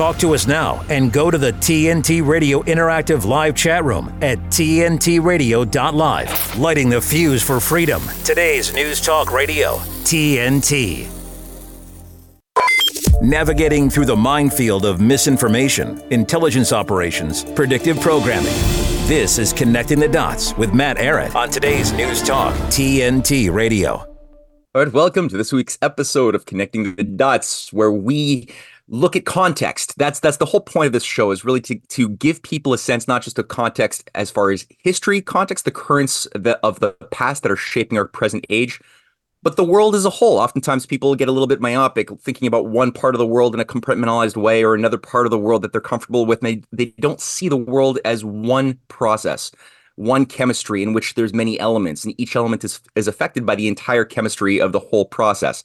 Talk to us now and go to the TNT Radio Interactive Live chat room at TNTRadio.live. Lighting the fuse for freedom. Today's News Talk Radio, TNT. Navigating through the minefield of misinformation, intelligence operations, predictive programming. This is Connecting the Dots with Matt Ehret on today's News Talk, TNT Radio. All right, welcome to this week's episode of Connecting the Dots, where we look at context. That's that's the whole point of this show is really to to give people a sense not just of context as far as history context, the currents of the past that are shaping our present age, but the world as a whole. Oftentimes people get a little bit myopic thinking about one part of the world in a compartmentalized way or another part of the world that they're comfortable with. And they, they don't see the world as one process, one chemistry in which there's many elements, and each element is, is affected by the entire chemistry of the whole process.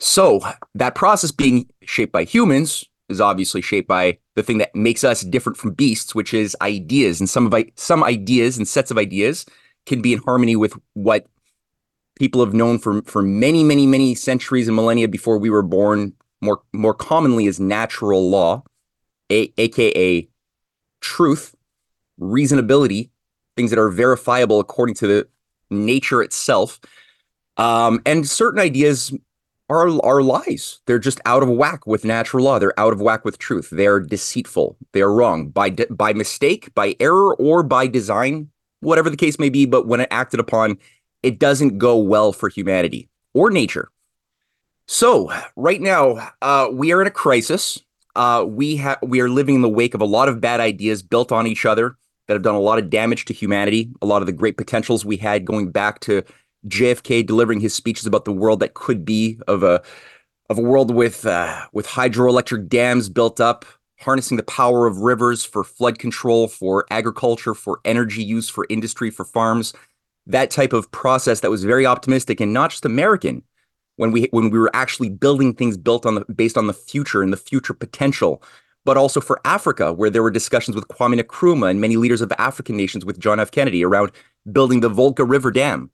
So that process being shaped by humans is obviously shaped by the thing that makes us different from beasts, which is ideas. And some of some ideas and sets of ideas can be in harmony with what people have known for for many, many, many centuries and millennia before we were born. More more commonly as natural law, a, aka truth, reasonability, things that are verifiable according to the nature itself. Um, and certain ideas are are lies. They're just out of whack with natural law. They're out of whack with truth. They're deceitful. They're wrong by de- by mistake, by error, or by design, whatever the case may be. But when it acted upon, it doesn't go well for humanity or nature. So right now, uh, we are in a crisis. Uh, we have we are living in the wake of a lot of bad ideas built on each other that have done a lot of damage to humanity. A lot of the great potentials we had going back to JFK delivering his speeches about the world that could be of a of a world with uh, with hydroelectric dams built up, harnessing the power of rivers for flood control, for agriculture, for energy use, for industry, for farms. That type of process that was very optimistic and not just American. When we when we were actually building things built on the based on the future and the future potential, but also for Africa, where there were discussions with Kwame Nkrumah and many leaders of African nations with John F. Kennedy around building the Volta River Dam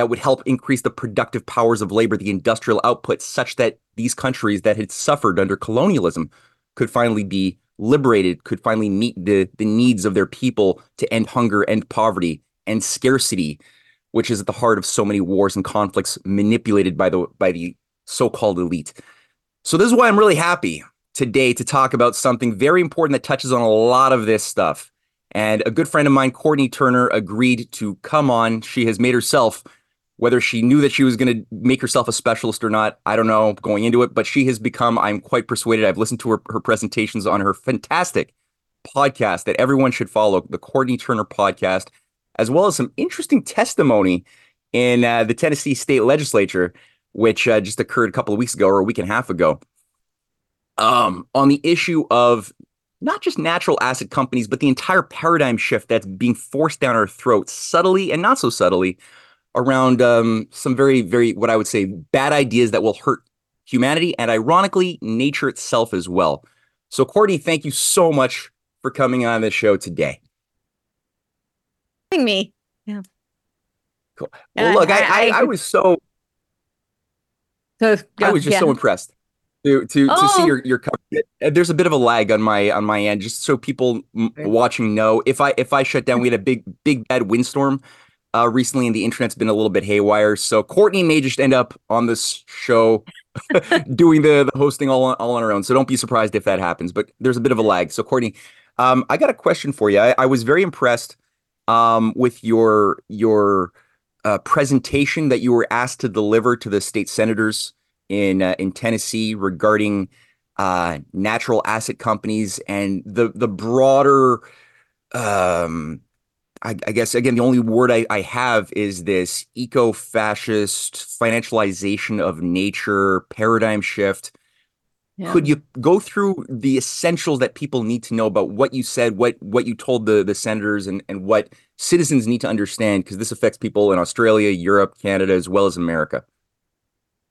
that would help increase the productive powers of labor, the industrial output, such that these countries that had suffered under colonialism could finally be liberated, could finally meet the, the needs of their people to end hunger, end poverty, and scarcity, which is at the heart of so many wars and conflicts manipulated by the by the so-called elite. So this is why I'm really happy today to talk about something very important that touches on a lot of this stuff. And a good friend of mine, Courtenay Turner, agreed to come on. She has made herself whether she knew that she was going to make herself a specialist or not, I don't know going into it, but she has become, I'm quite persuaded. I've listened to her, her presentations on her fantastic podcast that everyone should follow, the Courtenay Turner podcast, as well as some interesting testimony in uh, the Tennessee state legislature, which uh, just occurred a couple of weeks ago or a week and a half ago, um, on the issue of not just natural asset companies, but the entire paradigm shift that's being forced down our throats subtly and not so subtly around um, some very, very, what I would say, bad ideas that will hurt humanity and ironically, nature itself as well. So, Courtenay, thank you so much for coming on the show today. Me. Yeah. Cool. Well, look, I, I, I, was so, so I was just yeah. so impressed to to oh. to see your your cover. There's a bit of a lag on my on my end, just so people m- watching know. If I if I shut down, we had a big big bad windstorm uh, recently, and the internet's been a little bit haywire. So Courtenay may just end up on this show doing the, the hosting all on, all on her own. So don't be surprised if that happens. But there's a bit of a lag. So Courtenay, um, I got a question for you. I, I was very impressed um, with your your uh, presentation that you were asked to deliver to the state senators in uh, in Tennessee regarding uh, natural asset companies and the the broader um, I, I, guess again the only word I, I have is this eco-fascist financialization of nature paradigm shift. Yeah. could you go through the essentials that people need to know about what you said what what you told the the senators and and what citizens need to understand? Because this affects people in australia europe canada as well as america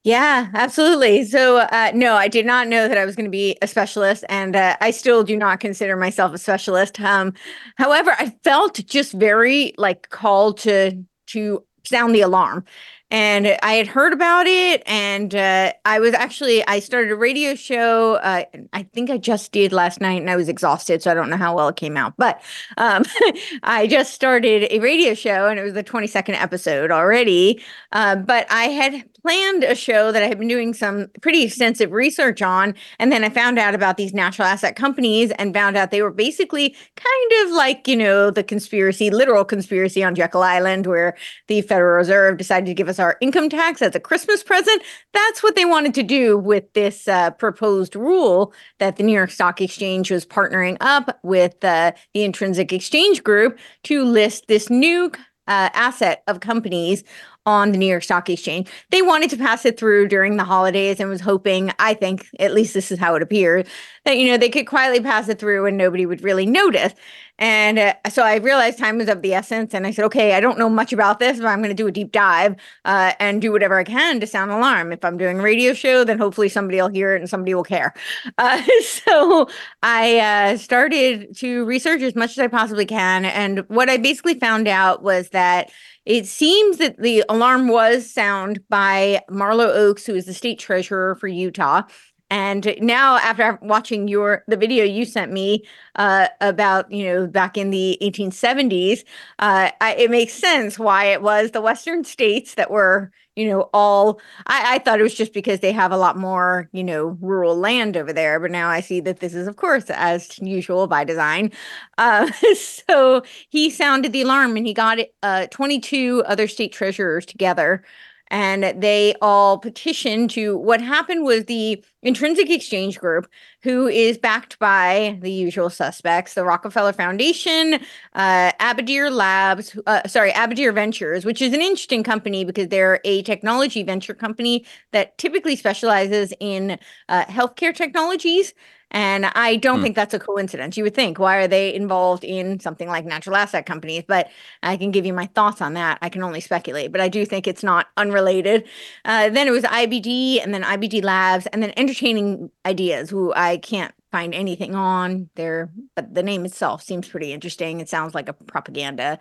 yeah, absolutely. So, uh, no, I did not know that I was going to be a specialist, and uh, I still do not consider myself a specialist. Um, however, I felt just very like called to to sound the alarm and I had heard about it, and uh, I was actually I started a radio show. Uh, I think I just did last night, and I was exhausted, so I don't know how well it came out. But um, I just started a radio show, and it was the twenty second episode already. Uh, but I had planned a show that I had been doing some pretty extensive research on, and then I found out about these natural asset companies, and found out they were basically kind of like you know the conspiracy, literal conspiracy on Jekyll Island, where the Federal Reserve decided to give us our income tax as a Christmas present. That's what they wanted to do with this uh, proposed rule that the New York Stock Exchange was partnering up with uh, the Intrinsic Exchange Group to list this new uh, asset of companies on the New York Stock Exchange. They wanted to pass it through during the holidays and was hoping, I think, at least this is how it appeared, that you know they could quietly pass it through and nobody would really notice. And uh, so I realized time was of the essence, and I said, okay, I don't know much about this, but I'm going to do a deep dive uh, and do whatever I can to sound alarm. If I'm doing a radio show, then hopefully somebody will hear it and somebody will care. Uh, so I uh, started to research as much as I possibly can, and what I basically found out was that it seems that the alarm was sound by Marlo Oaks, who is the state treasurer for Utah. And now, after watching your the video you sent me uh, about you know back in the 1870s, uh, I, it makes sense why it was the Western states that were you know all. I, I thought it was just because they have a lot more you know rural land over there, but now I see that this is of course as usual by design. Uh, so he sounded the alarm, and he got uh, 22 other state treasurers together and they all petitioned to what happened was the intrinsic exchange group who is backed by the usual suspects the rockefeller foundation uh, Aberdare labs uh, sorry Aberdare ventures which is an interesting company because they're a technology venture company that typically specializes in uh, healthcare technologies and I don't hmm. think that's a coincidence. You would think, why are they involved in something like natural asset companies? But I can give you my thoughts on that. I can only speculate, but I do think it's not unrelated. Uh, then it was IBD and then IBD Labs and then Entertaining Ideas, who I can't find anything on there, but the name itself seems pretty interesting. It sounds like a propaganda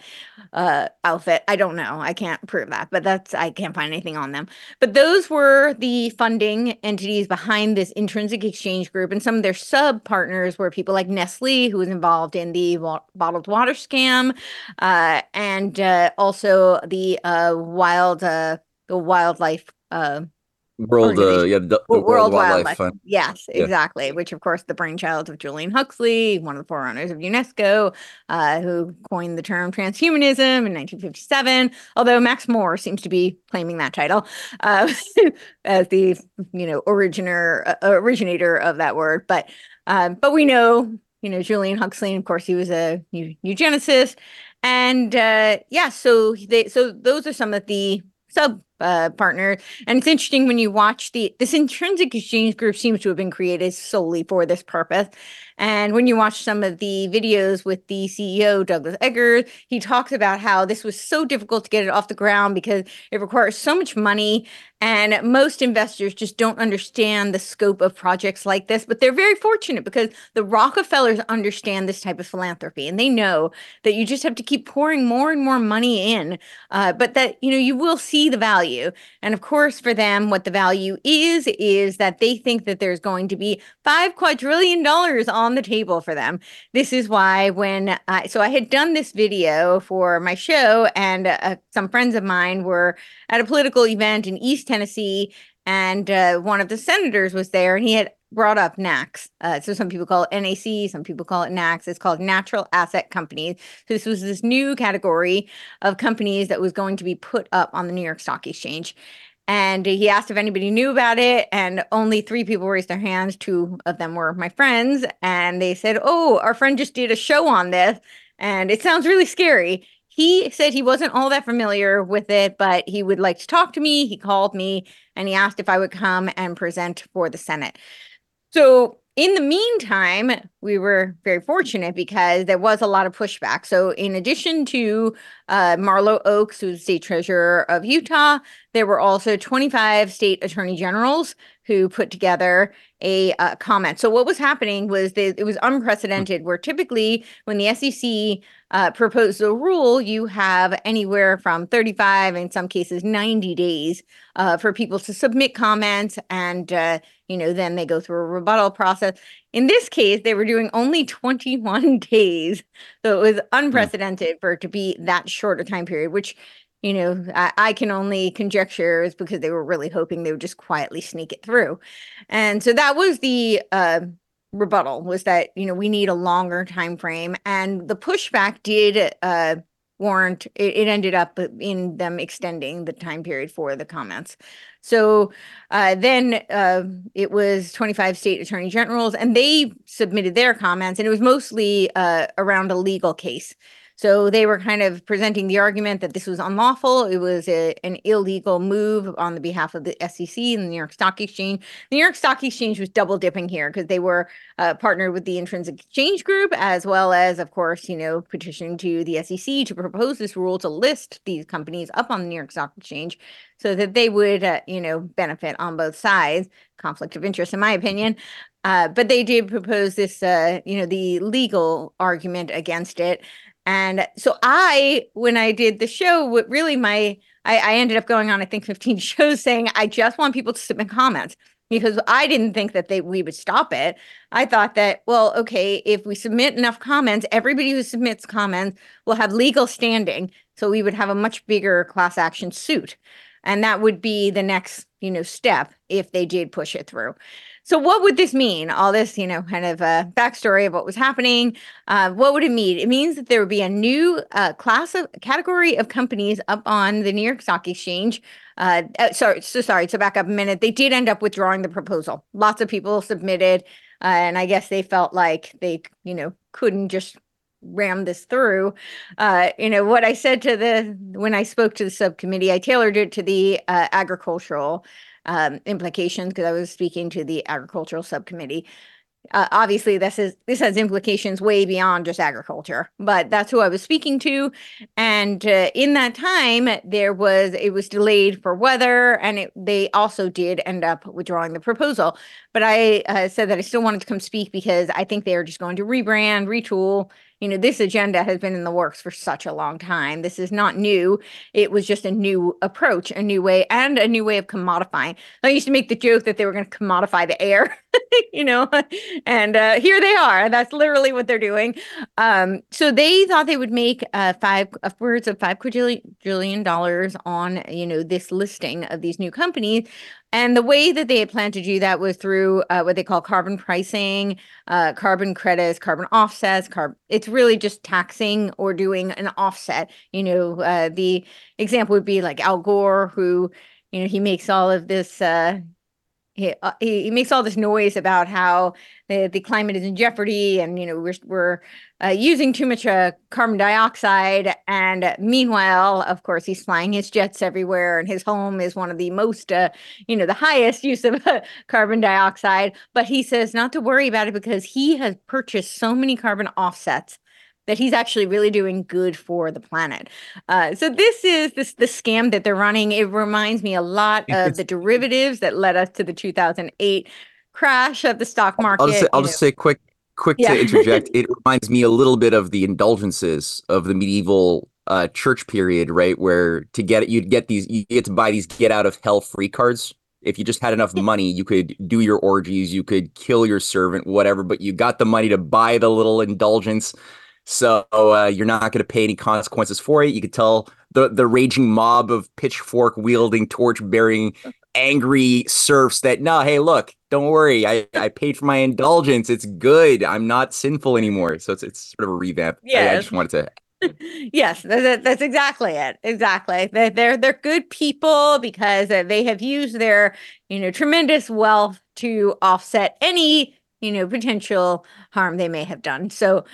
uh, outfit. I don't know. I can't prove that, but that's I can't find anything on them. But those were the funding entities behind this intrinsic exchange group, and some of their sub partners were people like Nestle, who was involved in the wa- bottled water scam, uh, and uh, also the uh, wild uh, the wildlife uh, World, uh, yeah, the, the World, World Wildlife, Wildlife Fund. Yes, yeah. exactly. Which, of course, the brainchild of Julian Huxley, one of the forerunners of UNESCO, uh, who coined the term transhumanism in 1957. Although Max More seems to be claiming that title uh, as the you know originator uh, originator of that word. But um, but we know you know Julian Huxley, and of course, he was a eugenicist. And uh, yeah, so they so those are some of the sub uh, partner. And it's interesting when you watch the this intrinsic exchange group seems to have been created solely for this purpose. And when you watch some of the videos with the CEO, Douglas Eggers, he talks about how this was so difficult to get it off the ground because it requires so much money. And most investors just don't understand the scope of projects like this. But they're very fortunate because the Rockefellers understand this type of philanthropy and they know that you just have to keep pouring more and more money in, uh, but that, you know, you will see the value. And of course, for them, what the value is, is that they think that there's going to be five quadrillion dollars on on the table for them. This is why when I so I had done this video for my show, and uh, some friends of mine were at a political event in East Tennessee, and uh, one of the senators was there, and he had brought up NACS. Uh, so some people call it NAC, some people call it NACS. It's called Natural Asset Companies. So this was this new category of companies that was going to be put up on the New York Stock Exchange and he asked if anybody knew about it and only three people raised their hands two of them were my friends and they said oh our friend just did a show on this and it sounds really scary he said he wasn't all that familiar with it but he would like to talk to me he called me and he asked if i would come and present for the senate so in the meantime, we were very fortunate because there was a lot of pushback. So, in addition to uh, Marlo Oaks, who's state treasurer of Utah, there were also 25 state attorney generals who put together a uh, comment. So what was happening was that it was unprecedented. Where typically when the SEC uh, proposed a rule, you have anywhere from 35, in some cases 90 days, uh, for people to submit comments, and uh, you know then they go through a rebuttal process. In this case, they were doing only 21 days, so it was unprecedented mm. for it to be that short a time period, which you know, I, I, can only conjecture is because they were really hoping they would just quietly sneak it through. And so that was the uh, rebuttal was that, you know, we need a longer time frame. And the pushback did uh, warrant, it, it ended up in them extending the time period for the comments. So uh, then uh, it was 25 state attorney generals, and they submitted their comments, and it was mostly uh, around a legal case. So they were kind of presenting the argument that this was unlawful. It was a, an illegal move on the behalf of the SEC and the New York Stock Exchange. The New York Stock Exchange was double dipping here because they were uh, partnered with the Intrinsic Exchange Group, as well as, of course, you know, petitioning to the SEC to propose this rule to list these companies up on the New York Stock Exchange so that they would, uh, you know, benefit on both sides. Conflict of interest, in my opinion. Uh, but they did propose this, uh, you know, the legal argument against it. And so I, when I did the show, what really my I, I ended up going on, I think, 15 shows saying I just want people to submit comments because I didn't think that they we would stop it. I thought that, well, okay, if we submit enough comments, everybody who submits comments will have legal standing. So we would have a much bigger class action suit. And that would be the next, you know, step if they did push it through. So, what would this mean? All this, you know, kind of a backstory of what was happening. Uh, what would it mean? It means that there would be a new uh, class of category of companies up on the New York Stock Exchange. Uh, uh sorry, so sorry. To back up a minute, they did end up withdrawing the proposal. Lots of people submitted, uh, and I guess they felt like they, you know, couldn't just ram this through. Uh, you know, what I said to the when I spoke to the subcommittee, I tailored it to the uh, agricultural um, implications because I was speaking to the agricultural subcommittee. Uh, obviously, this is this has implications way beyond just agriculture, but that's who I was speaking to. And uh, in that time, there was it was delayed for weather, and it, they also did end up withdrawing the proposal. But I uh, said that I still wanted to come speak because I think they are just going to rebrand, retool, you know, this agenda has been in the works for such a long time. This is not new. It was just a new approach, a new way, and a new way of commodifying. I used to make the joke that they were going to commodify the air, you know, and uh, here they are. That's literally what they're doing. Um, so they thought they would make uh, five upwards of five quadrillion dollars on, you know, this listing of these new companies. And the way that they had planned to do that was through uh, what they call carbon pricing, uh, carbon credits, carbon offsets. Carb- it's really just taxing or doing an offset. You know, uh, the example would be like Al Gore, who, you know, he makes all of this. Uh, he, uh, he makes all this noise about how the, the climate is in jeopardy and you know we're we're uh, using too much uh, carbon dioxide. And meanwhile of course he's flying his jets everywhere and his home is one of the most uh, you know the highest use of carbon dioxide. But he says not to worry about it because he has purchased so many carbon offsets that he's actually really doing good for the planet. Uh, so this is this the scam that they're running. It reminds me a lot of the derivatives that led us to the 2008 crash of the stock market. I'll just say, I'll just say quick, quick yeah. to interject. it reminds me a little bit of the indulgences of the medieval uh, church period, right? Where to get it, you'd get these, you get to buy these get out of hell free cards. If you just had enough money, you could do your orgies, you could kill your servant, whatever. But you got the money to buy the little indulgence, so uh, you're not going to pay any consequences for it. You could tell the the raging mob of pitchfork wielding, torch bearing angry serfs that no hey look don't worry. I i paid for my indulgence. It's good. I'm not sinful anymore. So it's it's sort of a revamp. Yeah I, I, just wanted to yes that's, that's exactly it. Exactly. They're, they're they're good people because they have used their you know tremendous wealth to offset any you know potential harm they may have done. So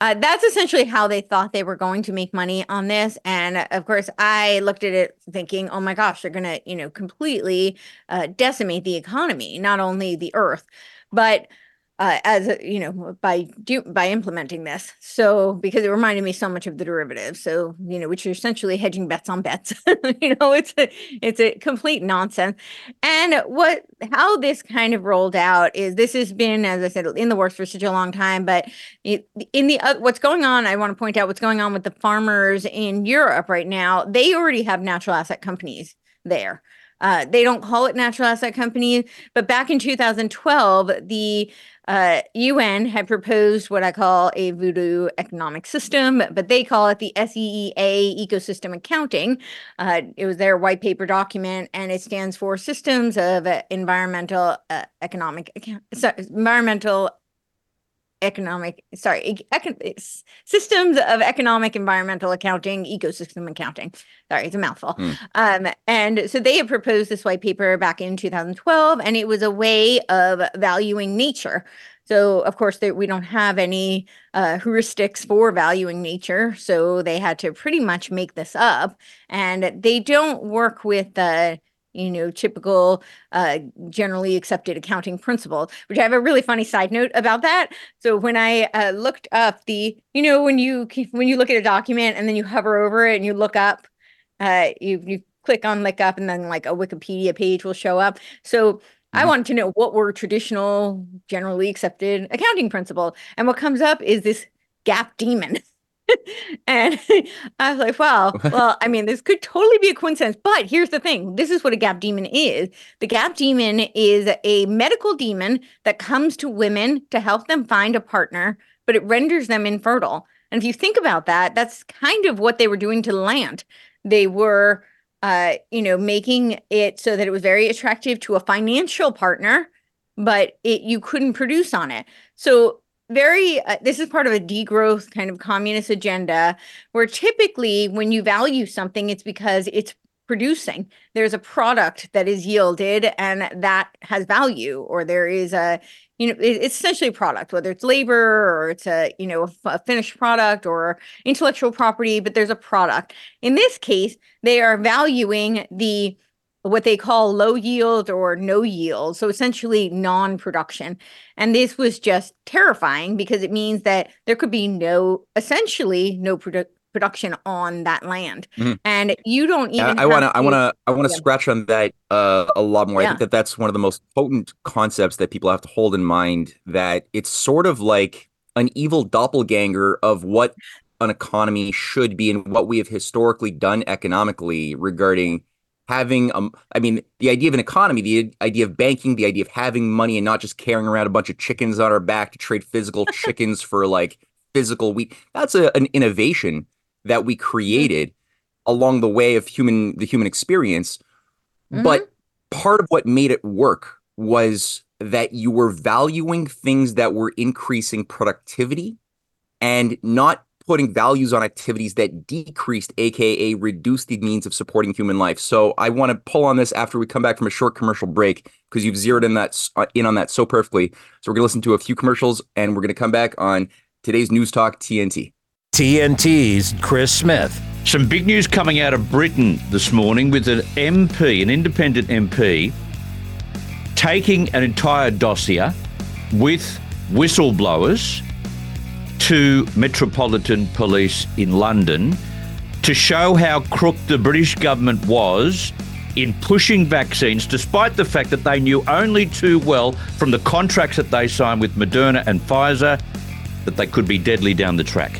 uh, that's essentially how they thought they were going to make money on this. And uh, of course i looked at it thinking oh my gosh they're going to you know completely uh, decimate the economy not only the earth. But uh, as you know by do, by implementing this. So because it reminded me so much of the derivatives. So you know which are essentially hedging bets on bets. You know it's a it's a complete nonsense. And what how this kind of rolled out is this has been as i said in the works for such a long time but in the uh, what's going on i want to point out what's going on with the farmers in europe right now they already have natural asset companies there. Uh, they don't call it natural asset companies, but back in 2012, the uh, UN had proposed what I call a voodoo economic system, but they call it the SEEA ecosystem accounting. Uh, it was their white paper document, and it stands for Systems of Environmental uh, Economic Sorry, Environmental economic sorry econ- systems of economic environmental accounting ecosystem accounting. Sorry it's a mouthful. Mm. um, and so they had proposed this white paper back in 2012 and it was a way of valuing nature. So of course they, we don't have any uh, heuristics for valuing nature so they had to pretty much make this up. And they don't work with the you know, typical uh, generally accepted accounting principles, which I have a really funny side note about that. So when I uh, looked up the, you know, when you when you look at a document and then you hover over it and you look up, uh, you you click on look up and then like a Wikipedia page will show up. So I mm-hmm. wanted to know what were traditional, generally accepted accounting principles, and what comes up is this gap daemon. and I was like, wow, well, I mean, this could totally be a coincidence. But here's the thing this is what a gap demon is. The gap demon is a medical demon that comes to women to help them find a partner, but it renders them infertile. And if you think about that, that's kind of what they were doing to the land. They were, uh, you know, making it so that it was very attractive to a financial partner, but it you couldn't produce on it. So very uh, this is part of a degrowth kind of communist agenda where typically when you value something it's because it's producing. There's a product that is yielded and that has value or there is a you know it's essentially a product whether it's labor or it's a you know a finished product or intellectual property but there's a product. In this case they are valuing the what they call low yield or no yield. So essentially non production. And this was just terrifying because it means that there could be no, essentially, no produ- production on that land. Mm-hmm. And you don't even. I want to, I want to, I want to scratch on that uh, a lot more. Yeah. I think that that's one of the most potent concepts that people have to hold in mind that it's sort of like an evil doppelganger of what an economy should be and what we have historically done economically regarding having um i mean the idea of an economy the idea of banking the idea of having money and not just carrying around a bunch of chickens on our back to trade physical chickens for like physical wheat that's a, an innovation that we created along the way of human the human experience mm-hmm. but part of what made it work was that you were valuing things that were increasing productivity and not putting values on activities that decreased, aka reduced the means of supporting human life. So I want to pull on this after we come back from a short commercial break because you've zeroed in that uh, in on that so perfectly. So we're gonna listen to a few commercials and we're gonna come back on today's News Talk TNT. TNT's Chris Smith. Some big news coming out of Britain this morning with an MP, an independent MP, taking an entire dossier with whistleblowers to Metropolitan Police in London to show how crooked the British government was in pushing vaccines, despite the fact that they knew only too well from the contracts that they signed with Moderna and Pfizer that they could be deadly down the track.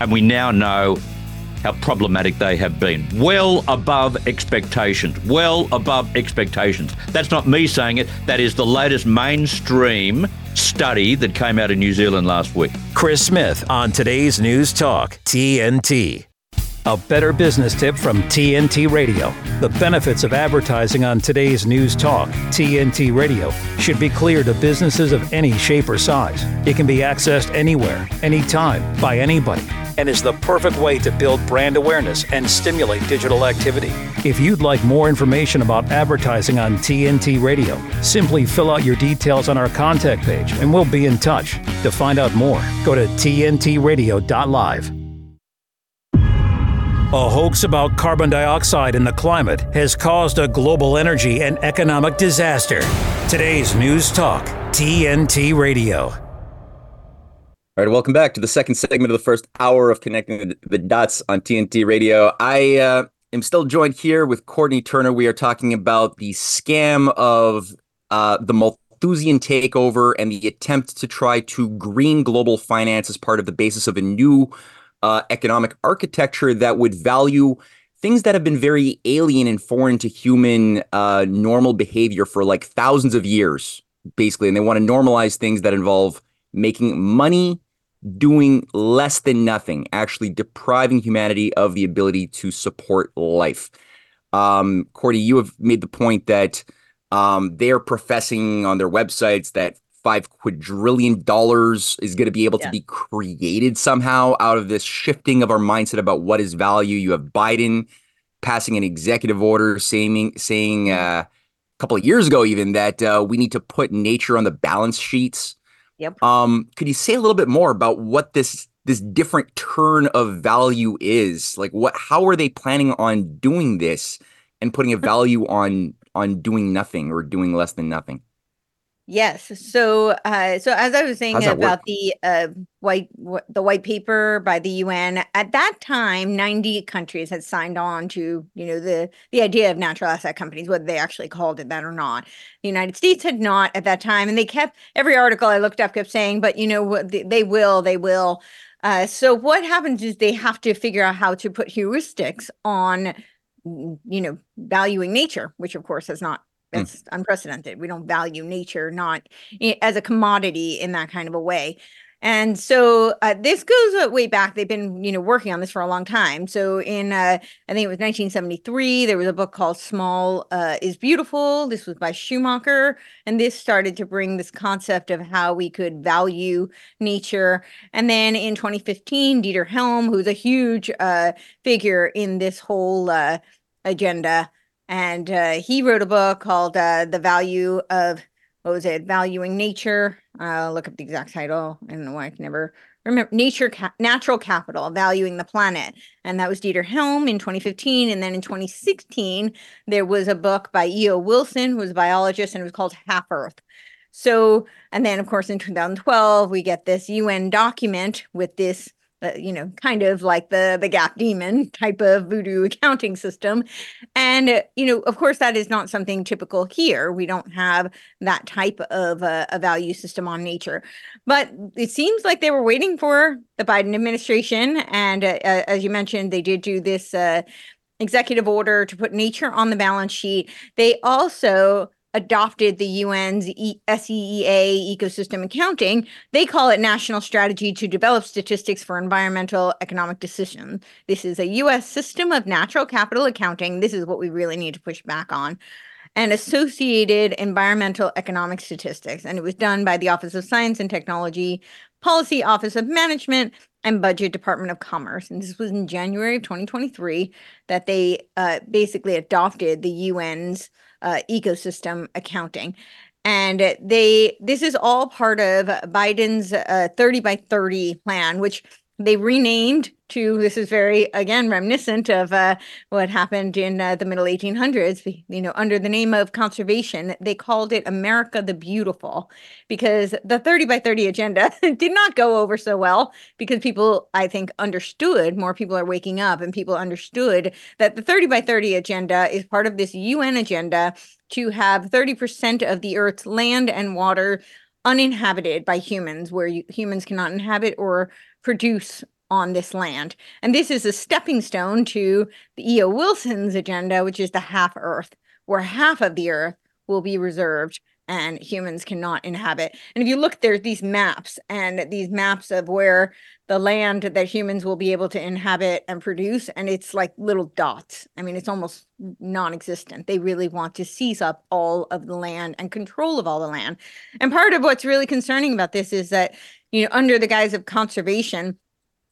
And we now know how problematic they have been. Well above expectations. Well above expectations. That's not me saying it, that is the latest mainstream study that came out of New Zealand last week. Chris Smith on today's News Talk, TNT. A better business tip from TNT Radio. The benefits of advertising on today's News Talk, TNT Radio, should be clear to businesses of any shape or size. It can be accessed anywhere, anytime, by anybody, and is the perfect way to build brand awareness and stimulate digital activity. If you'd like more information about advertising on TNT Radio, simply fill out your details on our contact page and we'll be in touch. To find out more, go to tntradio.live. A hoax about carbon dioxide in the climate has caused a global energy and economic disaster. Today's News Talk TNT Radio. All right, welcome back to the second segment of the first hour of Connecting the, Dots on TNT Radio. I uh, am still joined here with Courtenay Turner. We are talking about the scam of uh, the Malthusian takeover and the attempt to try to green global finance as part of the basis of a new uh, economic architecture that would value things that have been very alien and foreign to human uh, normal behavior for like thousands of years, basically. And they want to normalize things that involve making money doing less than nothing, actually depriving humanity of the ability to support life. Um, Cordy, you have made the point that um, they're professing on their websites that five quadrillion dollars is going to be able yeah. to be created somehow out of this shifting of our mindset about what is value. You have Biden passing an executive order saying saying uh, a couple of years ago even that uh, we need to put nature on the balance sheets Yep. Um, could you say a little bit more about what this this different turn of value is? Like what how are they planning on doing this and putting a value on on doing nothing or doing less than nothing? Yes. So, uh, so as I was saying about work? the uh, white w- the white paper by the UN, at that time, ninety countries had signed on to you know the the idea of natural asset companies, whether they actually called it that or not. The United States had not at that time, and they kept every article I looked up kept saying, but you know they will, they will. Uh, so what happens is they have to figure out how to put heuristics on you know valuing nature which of course has not. That's mm. unprecedented. We don't value nature not as a commodity in that kind of a way. And so uh, this goes way back. They've been, you know, working on this for a long time. So in, uh, I think it was 1973, there was a book called "Small uh, is Beautiful." This was by Schumacher, and this started to bring this concept of how we could value nature. And then in 2015, Dieter Helm, who's a huge uh, figure in this whole uh, agenda, and uh, he wrote a book called uh, "The Value of what was it? Valuing Nature." I'll look up the exact title. I don't know why I can never remember. Nature, Ca- Natural Capital: Valuing the Planet, and that was Dieter Helm in 2015. And then in 2016, there was a book by E.O. Wilson, who was a biologist, and it was called Half Earth. So, and then of course in 2012, we get this UN document with this uh, you know, kind of like the the gap demon type of voodoo accounting system. And uh, you know, of course, that is not something typical here. We don't have that type of uh, a value system on nature. But it seems like they were waiting for the Biden administration, and uh, as you mentioned, they did do this executive order to put nature on the balance sheet. They also adopted the UN's SEEA ecosystem accounting. They call it National Strategy to Develop Statistics for Environmental Economic Decisions. This is a US system of natural capital accounting. This is what we really need to push back on. And associated environmental economic statistics. And it was done by the Office of Science and Technology, Policy Office of Management, and Budget Department of Commerce. And this was in January of 2023 that they uh, basically adopted the UN's uh, ecosystem accounting. And they this is all part of Biden's uh, 30 by 30 plan, which they renamed to this is very again reminiscent of uh, what happened in uh, the middle 1800s you know under the name of conservation they called it america the beautiful because the 30 by 30 agenda did not go over so well because people i think understood more people are waking up and people understood that the 30 by 30 agenda is part of this un agenda to have 30% of the earth's land and water uninhabited by humans where you, humans cannot inhabit or produce on this land. And this is a stepping stone to the E.O. Wilson's agenda, which is the half Earth, where half of the Earth will be reserved and humans cannot inhabit. And if you look, there's these maps and these maps of where the land that humans will be able to inhabit and produce, and it's like little dots. I mean, it's almost non existent. They really want to seize up all of the land and control of all the land. And part of what's really concerning about this is that, you know, under the guise of conservation,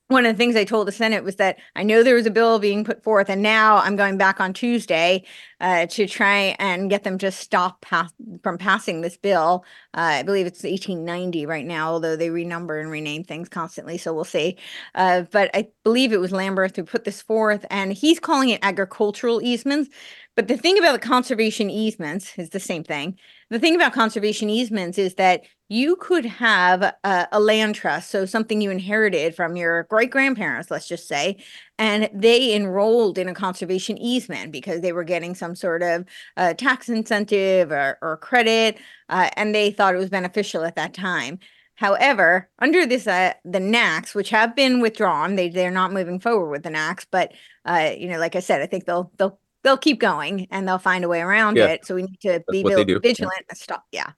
one of the things I told the Senate was that I know there was a bill being put forth, and now I'm going back on Tuesday uh, to try and get them to stop pass- from passing this bill. Uh, I believe it's 1890 right now, although they renumber and rename things constantly, so we'll see. Uh, but I believe it was Lamberth who put this forth, and he's calling it agricultural easements but the thing about the conservation easements is the same thing. The thing about conservation easements is that you could have a, a land trust, so something you inherited from your great grandparents, let's just say, and they enrolled in a conservation easement because they were getting some sort of uh, tax incentive or, or credit, uh, and they thought it was beneficial at that time. However, under this, uh, the NACs, which have been withdrawn, they they're not moving forward with the NACs. But uh, you know, like I said, I think they'll they'll they'll keep going and they'll find a way around Yeah. it. So we need to be vil- do. vigilant and stop. Yeah.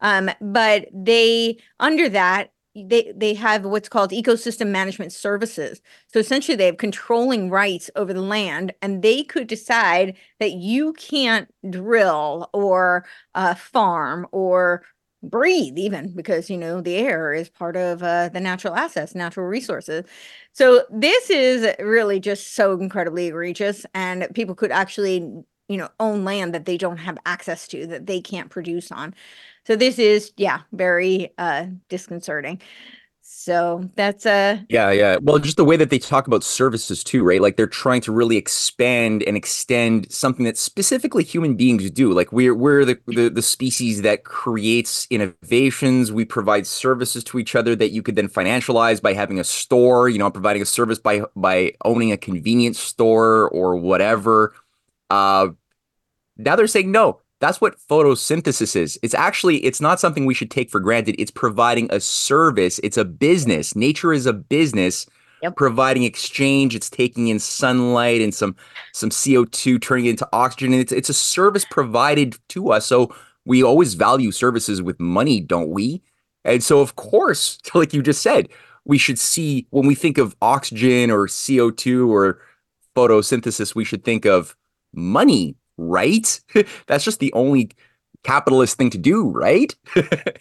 Um, but they under that they they have what's called ecosystem management services. So essentially, they have controlling rights over the land, and they could decide that you can't drill or uh, farm or breathe even because you know the air is part of uh, the natural assets natural resources. So this is really just so incredibly egregious and people could actually you know own land that they don't have access to that they can't produce on. So this is yeah very uh disconcerting so that's a Yeah, yeah. Well, just the way that they talk about services too, right? Like they're trying to really expand and extend something that specifically human beings do. Like we're we're the the, the species that creates innovations. We provide services to each other that you could then financialize by having a store, you know, providing a service by by owning a convenience store or whatever. Uh now they're saying no. That's what photosynthesis is. It's actually it's not something we should take for granted. It's providing a service. It's a business. Nature is a business Yep. providing exchange. It's taking in sunlight and some some CO2 turning it into oxygen. And it's it's a service provided to us. So we always value services with money, don't we? And so of course, like you just said, we should see when we think of oxygen or CO2 or photosynthesis, we should think of money, right? That's just the only capitalist thing to do, right?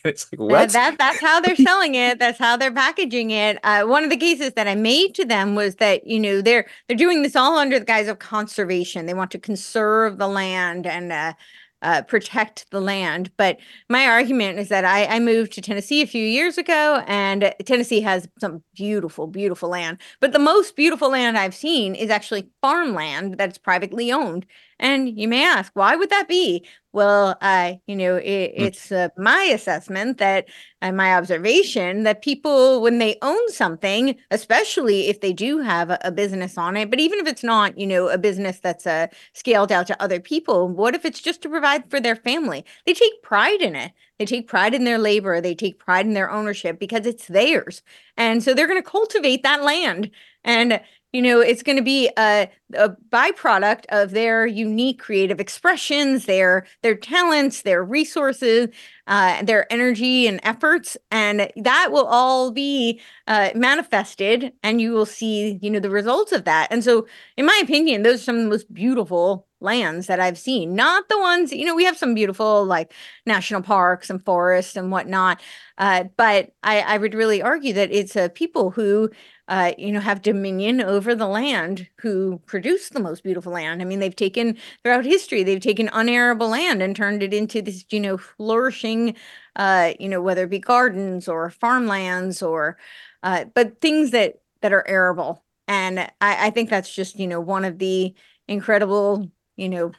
it's like what? that that's how they're selling it. That's how they're packaging it. Uh, one of the cases that I made to them was that you know they're they're doing this all under the guise of conservation. They want to conserve the land and uh, uh, protect the land. But my argument is that I, I moved to Tennessee a few years ago, and Tennessee has some beautiful, beautiful land. But the most beautiful land I've seen is actually farmland that's privately owned. And you may ask, why would that be? Well, uh, you know, it, Hmm. it's uh, my assessment that and my observation that people, when they own something, especially if they do have a, a business on it, but even if it's not, you know, a business that's uh, scaled out to other people, what if it's just to provide for their family? They take pride in it. They take pride in their labor. They take pride in their ownership because it's theirs. And so they're going to cultivate that land. And you know it's going to be a, a byproduct of their unique creative expressions their their talents their resources uh, their energy and efforts and that will all be uh, manifested and you will see you know the results of that. And so in my opinion those are some of the most beautiful lands that i've seen not the ones you know we have some beautiful like national parks and forests and whatnot uh, but I, I would really argue that it's uh, people who uh, you know, have dominion over the land who produce the most beautiful land. I mean, they've taken throughout history, they've taken unarable land and turned it into this, you know, flourishing, uh, you know, whether it be gardens or farmlands or, uh, but things that that are arable. And I, I think that's just, you know, one of the incredible, you know,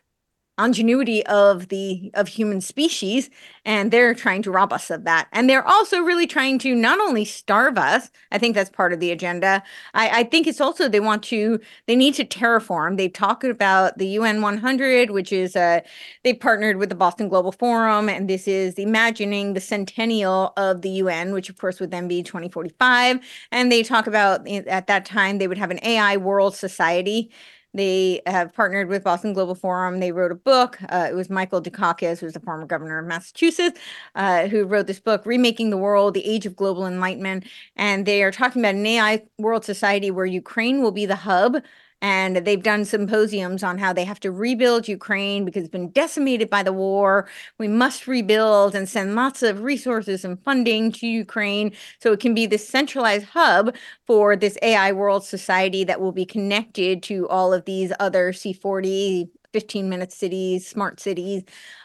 ingenuity of the of human species and they're trying to rob us of that. And they're also really trying to not only starve us i think that's part of the agenda i, I think it's also they want to they need to terraform. They've talked about the un 100 which is uh they partnered with the boston global forum and this is imagining the centennial of the un which of course would then be 2045 and they talk about eh, at that time they would have an ai world society they have partnered with Boston Global Forum. They wrote a book. Uh, it was Michael Dukakis, who's the former governor of Massachusetts, uh, who wrote this book, Remaking the World, The Age of Global Enlightenment. And they are talking about an AI world society where Ukraine will be the hub. And they've done symposiums on how they have to rebuild Ukraine because it's been decimated by the war. We must rebuild and send lots of resources and funding to Ukraine so it can be this centralized hub for this AI world society that will be connected to all of these other C40, 15 minute cities, smart cities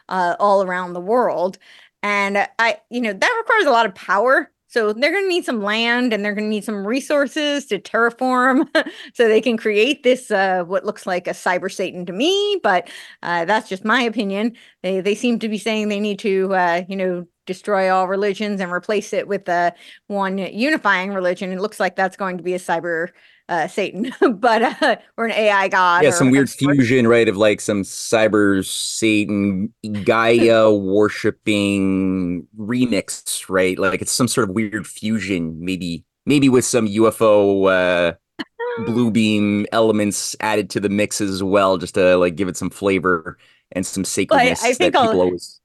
uh, all around the world. And I, you know, that requires a lot of power So they're going to need some land and they're going to need some resources to terraform so they can create this, uh, what looks like a cyber Satan to me. But uh, that's just my opinion. They, they seem to be saying they need to, uh, you know, destroy all religions and replace it with uh, one unifying religion. It looks like that's going to be a cyber uh, Satan, but uh, or an AI god. Yeah, some weird fusion, right, of like some cyber Satan Gaia worshipping remix, right? Like it's some sort of weird fusion, maybe maybe with some UFO uh, blue beam elements added to the mix as well, just to like give it some flavor and some sacredness well, I, I think that people I'll, always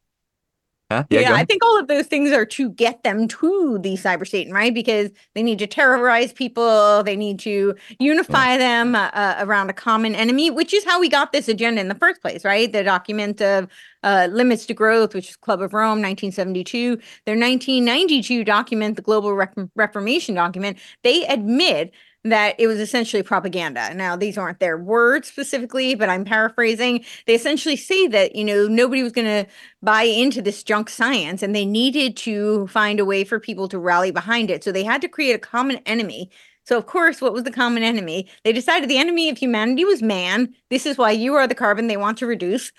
Huh? Yeah, yeah I think all of those things are to get them to the cyber Satan, right? Because they need to terrorize people, they need to unify yeah. them uh, uh, around a common enemy, which is how we got this agenda in the first place, right? The document of uh, Limits to Growth, which is Club of Rome, 1972, their 1992 document, the Global Re- Reformation document, they admit that it was essentially propaganda. Now, these aren't their words specifically, but I'm paraphrasing. They essentially say that, you know, nobody was going to buy into this junk science and they needed to find a way for people to rally behind it. So they had to create a common enemy so, of course, what was the common enemy? They decided the enemy of humanity was man. This is why you are the carbon they want to reduce.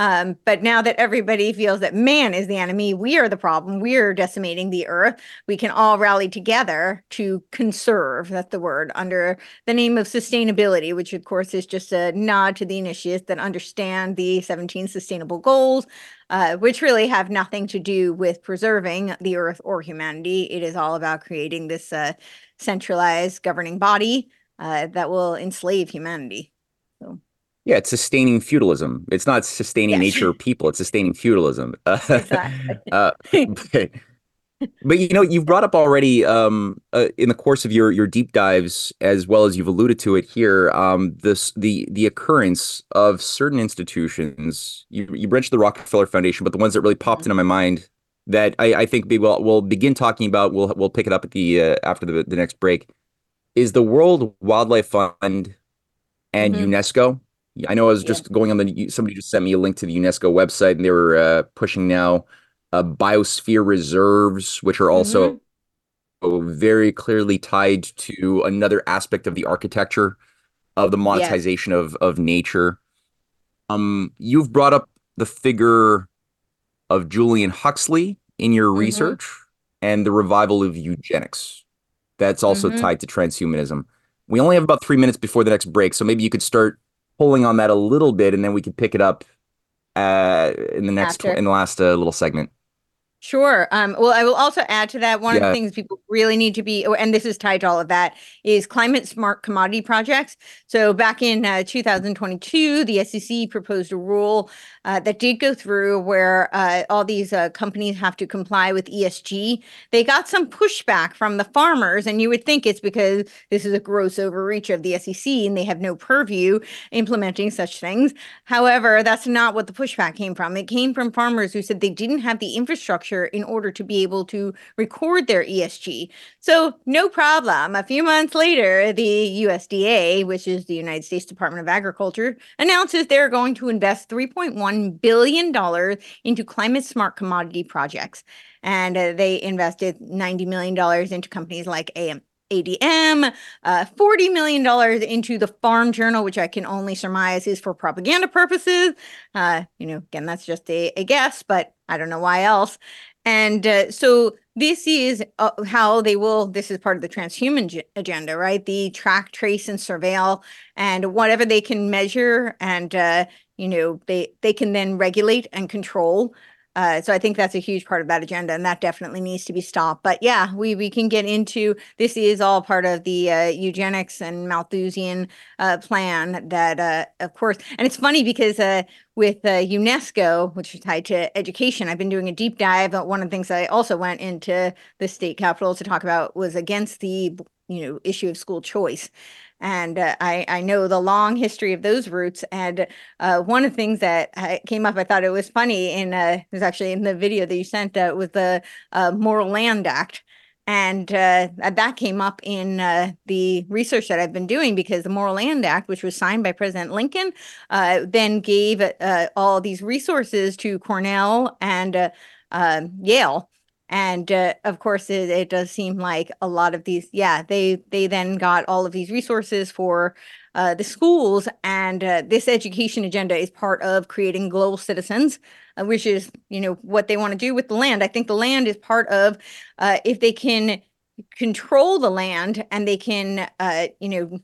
Um, but now that everybody feels that man is the enemy, we are the problem. We are decimating the earth. We can all rally together to conserve, that's the word, under the name of sustainability, which, of course, is just a nod to the initiates that understand the 17 sustainable goals. Uh, which really have nothing to do with preserving the earth or humanity. It is all about creating this uh, centralized governing body uh, that will enslave humanity. Yeah, it's sustaining feudalism. It's not sustaining yes. nature or people. It's sustaining feudalism. exactly. uh, but, but, you know, you've brought up already um, uh, in the course of your your deep dives, as well as you've alluded to it here, um, this the the occurrence of certain institutions. You you mentioned the Rockefeller Foundation, but the ones that really popped mm-hmm. into my mind that I, I think we will we'll begin talking about. We'll we'll pick it up at the uh, after the the next break. Is the World Wildlife Fund and mm-hmm. UNESCO? I know I was just yeah. going on the. Somebody just sent me a link to the UNESCO website, and they were uh, pushing now uh, biosphere reserves, which are also mm-hmm. very clearly tied to another aspect of the architecture of the monetization yeah. of of nature. Um, you've brought up the figure of Julian Huxley in your mm-hmm. research and the revival of eugenics. That's also mm-hmm. tied to transhumanism. We only have about three minutes before the next break, so maybe you could start pulling on that a little bit, and then we could pick it up uh, in the next in the last uh, little segment. Sure. Um, well, I will also add to that one yeah. of the things people really need to be, and this is tied to all of that, is climate smart commodity projects. So back in uh, 2022, the SEC proposed a rule uh, that did go through where uh, all these uh, companies have to comply with ESG. They got some pushback from the farmers, and you would think it's because this is a gross overreach of the SEC and they have no purview implementing such things. However, that's not what the pushback came from. It came from farmers who said they didn't have the infrastructure infrastructure in order to be able to record their ESG. So, no problem. A few months later, the USDA, which is the United States Department of Agriculture, announces they're going to invest $3.1 billion into climate smart commodity projects. And uh, they invested $90 million into companies like AM. ADM, uh, $40 million into the Farm Journal, which I can only surmise is for propaganda purposes. Uh, you know, again, that's just a, a guess, but I don't know why else. And uh, so this is uh, how they will, this is part of the transhuman agenda, right? The track, trace, and surveil, and whatever they can measure and, uh, you know, they, they can then regulate and control uh, so I think that's a huge part of that agenda, and that definitely needs to be stopped. But yeah, we we can get into this is all part of the uh, eugenics and Malthusian uh, plan that, uh, of course, and it's funny because uh, with uh, UNESCO, which is tied to education, I've been doing a deep dive. But one of the things I also went into the state capitol to talk about was against the you know issue of school choice and uh, I, I know the long history of those roots. And uh, one of the things that came up, I thought it was funny, in uh, it was actually in the video that you sent, uh, was the uh, Morrill Land Act. And uh, that came up in uh, the research that I've been doing because the Morrill Land Act, which was signed by President Lincoln, then gave all these resources to Cornell and um, Yale and uh, of course it, it, does seem like a lot of these yeah they they then got all of these resources for uh, the schools and uh, this education agenda is part of creating global citizens uh, which is you know what they want to do with the land i think the land is part of uh, if they can control the land and they can uh, you know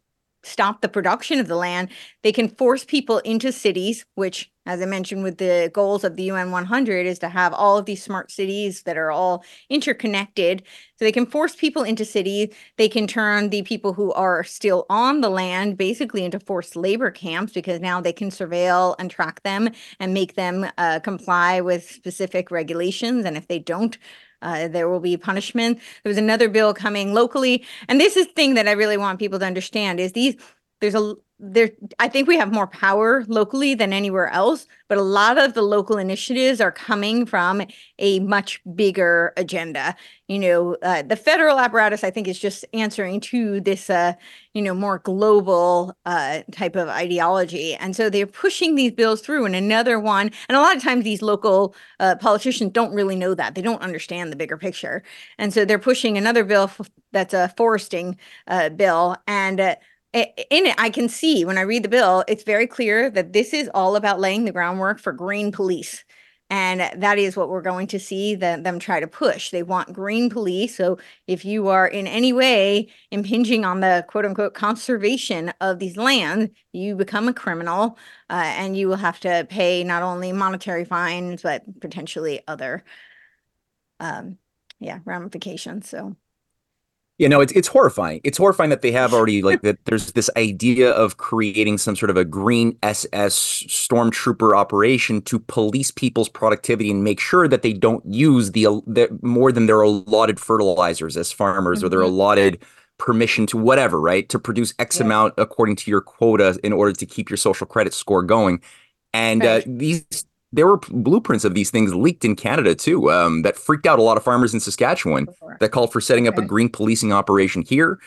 stop the production of the land. They can force people into cities, which, as I mentioned, with the goals of the UN 100, is to have all of these smart cities that are all interconnected. So they can force people into cities. They can turn the people who are still on the land basically into forced labor camps because now they can surveil and track them and make them uh, comply with specific regulations. And if they don't, uh, there will be punishment. There was another bill coming locally, and this is thing that I really want people to understand: is these there's a there i think we have more power locally than anywhere else but a lot of the local initiatives are coming from a much bigger agenda. You know uh, the federal apparatus i think is just answering to this uh, you know more global uh, type of ideology. And so they're pushing these bills through and another one and a lot of times these local uh, politicians don't really know that. They don't understand the bigger picture. And so they're pushing another bill that's a foresting uh, bill. And uh, in it, I can see when I read the bill, it's very clear that this is all about laying the groundwork for green police. And that is what we're going to see the, them try to push. They want green police. So if you are in any way impinging on the quote unquote conservation of these lands, you become a criminal uh, and you will have to pay not only monetary fines, but potentially other um, yeah, ramifications. So you know, it's it's horrifying. It's horrifying that they have already like that. There's this idea of creating some sort of a green SS stormtrooper operation to police people's productivity and make sure that they don't use the, the more than their allotted fertilizers as farmers mm-hmm. or their mm-hmm. allotted permission to whatever, right, to produce X yeah. amount according to your quota in order to keep your social credit score going. And uh, right. uh, these there were blueprints of these things leaked in Canada too um, that freaked out a lot of farmers in Saskatchewan that called for setting okay. up a green policing operation here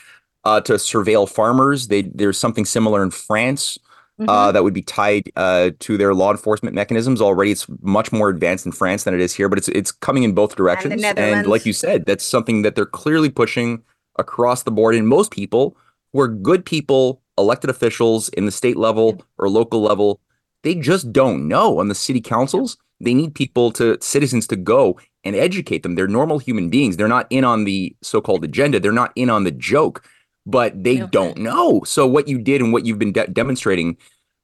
uh, to surveil farmers. They, there's something similar in France uh, mm-hmm. uh, that would be tied uh, to their law enforcement mechanisms. Already, it's much more advanced in France than it is here, but it's it's coming in both directions. And, and like you said, that's something that they're clearly pushing across the board. And most people who are good people, elected officials in the state level or local level, they just don't know on the city councils. They need people to citizens to go and educate them. They're normal human beings. They're not in on the so-called agenda. They're not in on the joke, but they okay. don't know. So what you did and what you've been de- demonstrating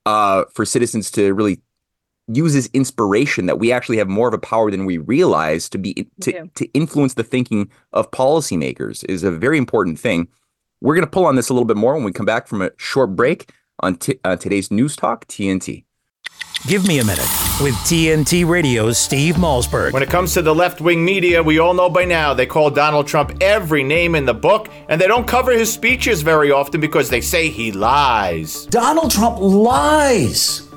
uh, for citizens to really use as inspiration that we actually have more of a power than we realize to be to, to influence the thinking of policymakers is a very important thing. We're going to pull on this a little bit more when we come back from a short break on t- uh, today's News Talk TNT. Give me a minute with TNT Radio's Steve Malzberg. When it comes to the left wing media, we all know by now they call Donald Trump every name in the book, and they don't cover his speeches very often because they say he lies. Donald Trump lies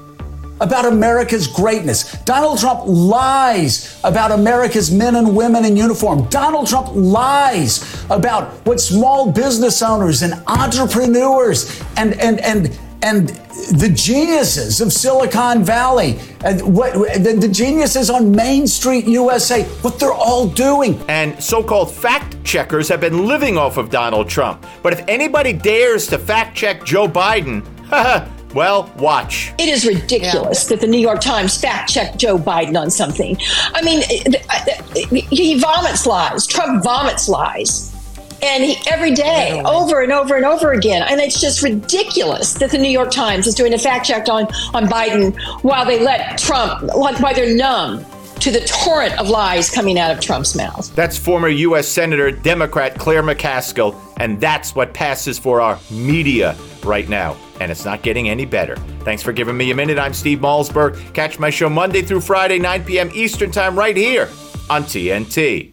about America's greatness. Donald Trump lies about America's men and women in uniform. Donald Trump lies about what small business owners and entrepreneurs and and and and the geniuses of Silicon Valley, and what the, the, geniuses on Main Street USA, what they're all doing. And so-called fact checkers have been living off of Donald Trump. But if anybody dares to fact check Joe Biden, Well, watch. It is ridiculous yeah. that the New York Times fact checked Joe Biden on something. I mean, he vomits lies. Trump vomits lies and he, every day over and over and over again and it's just ridiculous that the new york times is doing a fact check on, on biden while they let trump while they're numb to the torrent of lies coming out of trump's mouth that's former u.s senator democrat claire mccaskill and that's what passes for our media right now and it's not getting any better. Thanks for giving me a minute. I'm Steve Malzberg. Catch my show Monday through Friday, 9 p.m. Eastern Time, right here on TNT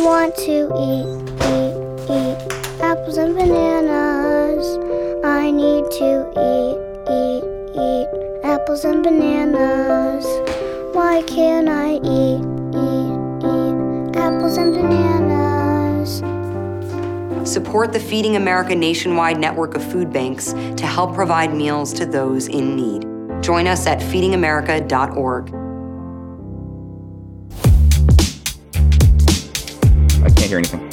want to eat, eat, eat apples and bananas. I need to eat, eat, eat apples and bananas. Why can't I eat, eat, eat apples and bananas? Support the Feeding America nationwide network of food banks to help provide meals to those in need. Join us at feedingamerica.org. hear anything.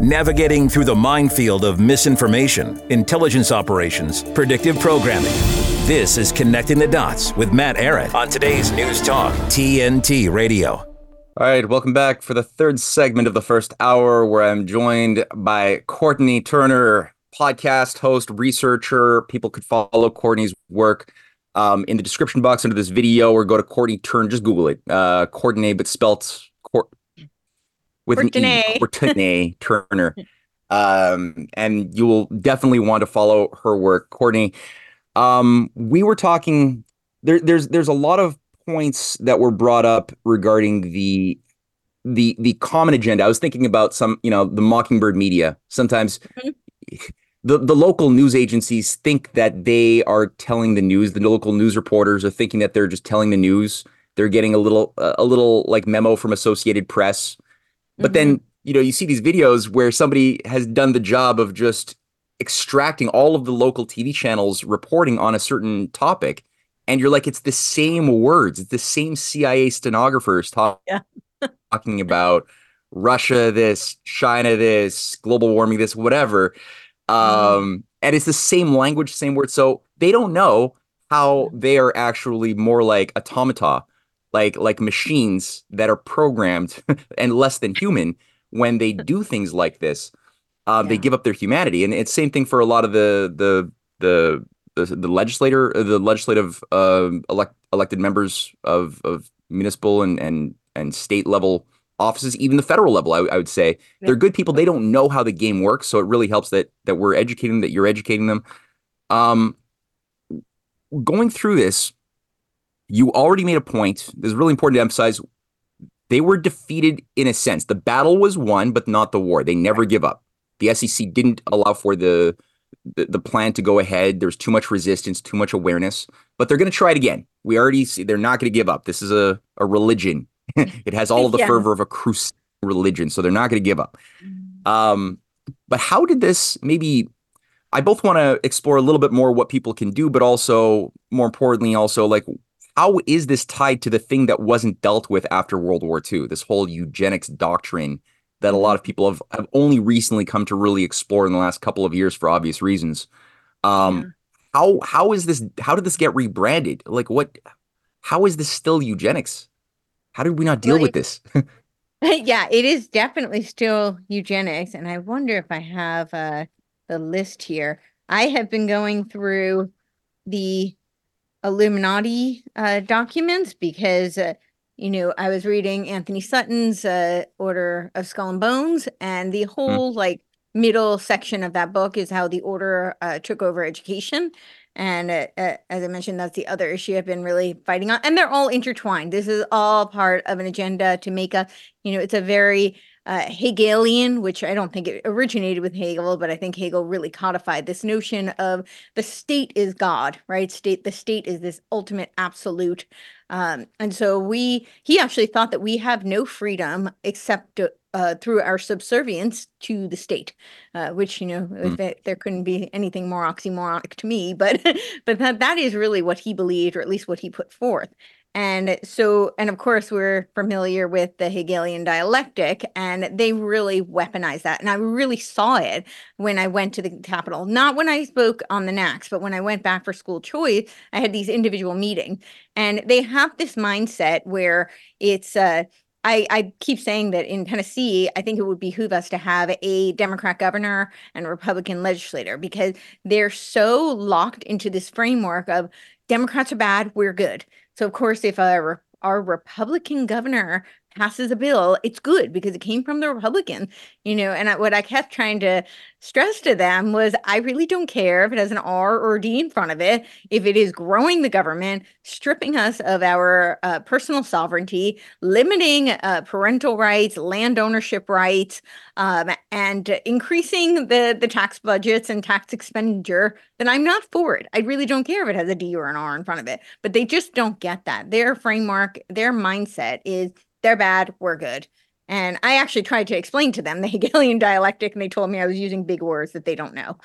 Navigating through the minefield of misinformation, intelligence operations, predictive programming. This is Connecting the Dots with Matt Ehret on today's News Talk, TNT Radio. All right, welcome back for the third segment of the first hour, where I'm joined by Courtenay Turner, podcast host, researcher. People could follow Courtenay's work um, in the description box under this video, or go to Courtenay Turner. Just Google it, uh, Courtenay, but spelt Court with an E, Courtenay Turner. Um, and you will definitely want to follow her work, Courtenay. Um, we were talking. There, there's there's a lot of points that were brought up regarding the the the common agenda. I was thinking about some, you know, the Mockingbird media. Sometimes the the local news agencies think that they are telling the news. The local news reporters are thinking that they're just telling the news. They're getting a little a little like memo from Associated Press. But then, mm-hmm. you know, you see these videos where somebody has done the job of just extracting all of the local TV channels reporting on a certain topic and you're like it's the same words it's the same cia stenographers talk, Yeah. talking about russia this china this global warming this whatever um and it's the same language same words. So they don't know how they are actually more like automata like like machines that are programmed and less than human when they do things like this. Um, they give up their humanity. And it's same thing for a lot of the the the the, the legislator uh, the legislative um elect, elected members of of municipal and and and state level offices even the federal level I, I would say. They're good people. They don't know how the game works so it really helps that that we're educating them that you're educating them. Um going through this you already made a point. This is really important to emphasize. They were defeated in a sense. The battle was won but not the war. They never give up. The sec didn't allow for the the, the plan to go ahead. There's too much resistance too much awareness but they're going to try it again. We already see they're not going to give up. This is a, a religion it has all of the Yeah. fervor of a crusade religion so they're not going to give up. Um but how did this maybe i both want to explore a little bit more what people can do but also more importantly also like how is this tied to the thing that wasn't dealt with after world war ii this whole eugenics doctrine that a lot of people have, have only recently come to really explore in the last couple of years for obvious reasons. Um how how is this how did this get rebranded? Like what how is this still eugenics how did we not deal Well, with this yeah, it is definitely still eugenics. And I wonder if I have uh, the list here. I have been going through the Illuminati uh, documents because, uh, you know, I was reading Anthony Sutton's uh, Order of Skull and Bones, and the whole like middle section of that book is how the order uh, took over education. And uh, uh, as I mentioned, that's the other issue I've been really fighting on. And they're all intertwined. This is all part of an agenda to make a, you know, it's a very uh, Hegelian, which I don't think it originated with Hegel, but I think Hegel really codified this notion of the state is God, right? State, the state is this ultimate absolute. Um, and so we, he actually thought that we have no freedom except uh, through our subservience to the state, uh, which you know Mm. there, there couldn't be anything more oxymoronic to me. But but that that is really what he believed, or at least what he put forth. And so, and of course, we're familiar with the Hegelian dialectic, and they really weaponized that. And I really saw it when I went to the Capitol, not when I spoke on the NACS, but when I went back for school choice, I had these individual meetings. And they have this mindset where it's, uh, I, I keep saying that in Tennessee, I think it would behoove us to have a Democrat governor and Republican legislator because they're so locked into this framework of Democrats are bad, we're good. So, of course, if our Republican governor passes a bill, it's good because it came from the Republican, you know. And I, what I kept trying to stress to them was I really don't care if it has an R or a D in front of it, if it is growing the government, stripping us of our uh, personal sovereignty, limiting uh, parental rights, land ownership rights, um, and increasing the, the tax budgets and tax expenditure, then I'm not for it. I really don't care if it has a D or an R in front of it. But they just don't get that. Their framework, their mindset is they're bad, we're good. And I actually tried to explain to them the Hegelian dialectic, and they told me I was using big words that they don't know.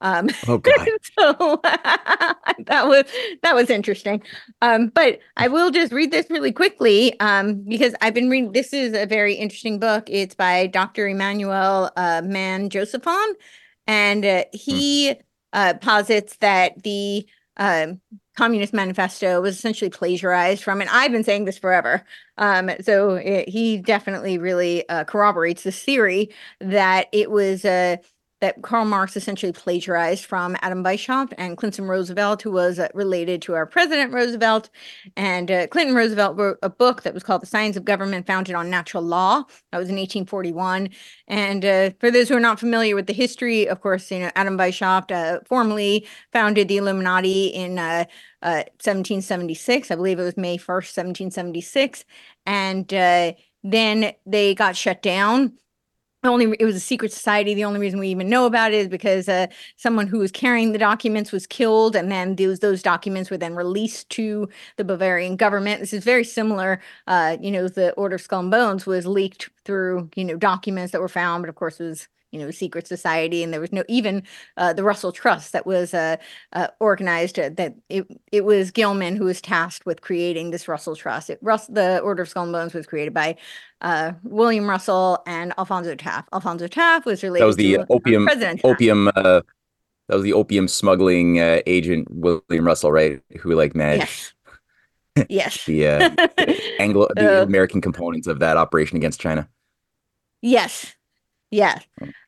Um, Oh God. so that was that was interesting. Um, but I will just read this really quickly um, because I've been reading. This is a very interesting book. It's by Dr. Emmanuel uh, Man Josephson, and uh, he uh, posits that the um, Communist Manifesto was essentially plagiarized from, and I've been saying this forever. Um, so it, he definitely really uh, corroborates this theory that it was uh, that Karl Marx essentially plagiarized from Adam Weishaupt and Clinton Roosevelt, who was uh, related to our President Roosevelt. And uh, Clinton Roosevelt wrote a book that was called The Science of Government Founded on Natural Law. That was in 1841. And uh, for those who are not familiar with the history, of course, you know, Adam Weishaupt uh, formally founded the Illuminati in uh, uh, 1776. I believe it was May 1st, 1776. And uh, then they got shut down only it was a secret society. The only reason we even know about it is because uh, someone who was carrying the documents was killed and then those those documents were then released to the bavarian government. This is very similar uh, you know the order of skull and bones was leaked through you know documents that were found but of course was you know secret society and there was no even uh, the russell trust that was uh, uh, organized uh, that it, it was gilman who was tasked with creating this russell trust it, Russ, the order of skull and bones was created by uh, william russell and alphonso taft alphonso taft was related That was the to, uh, opium president opium uh that was the opium smuggling uh, agent William Russell, right? Who like managed yes yes the uh, Anglo the American components of that operation against China. Yes. Yeah.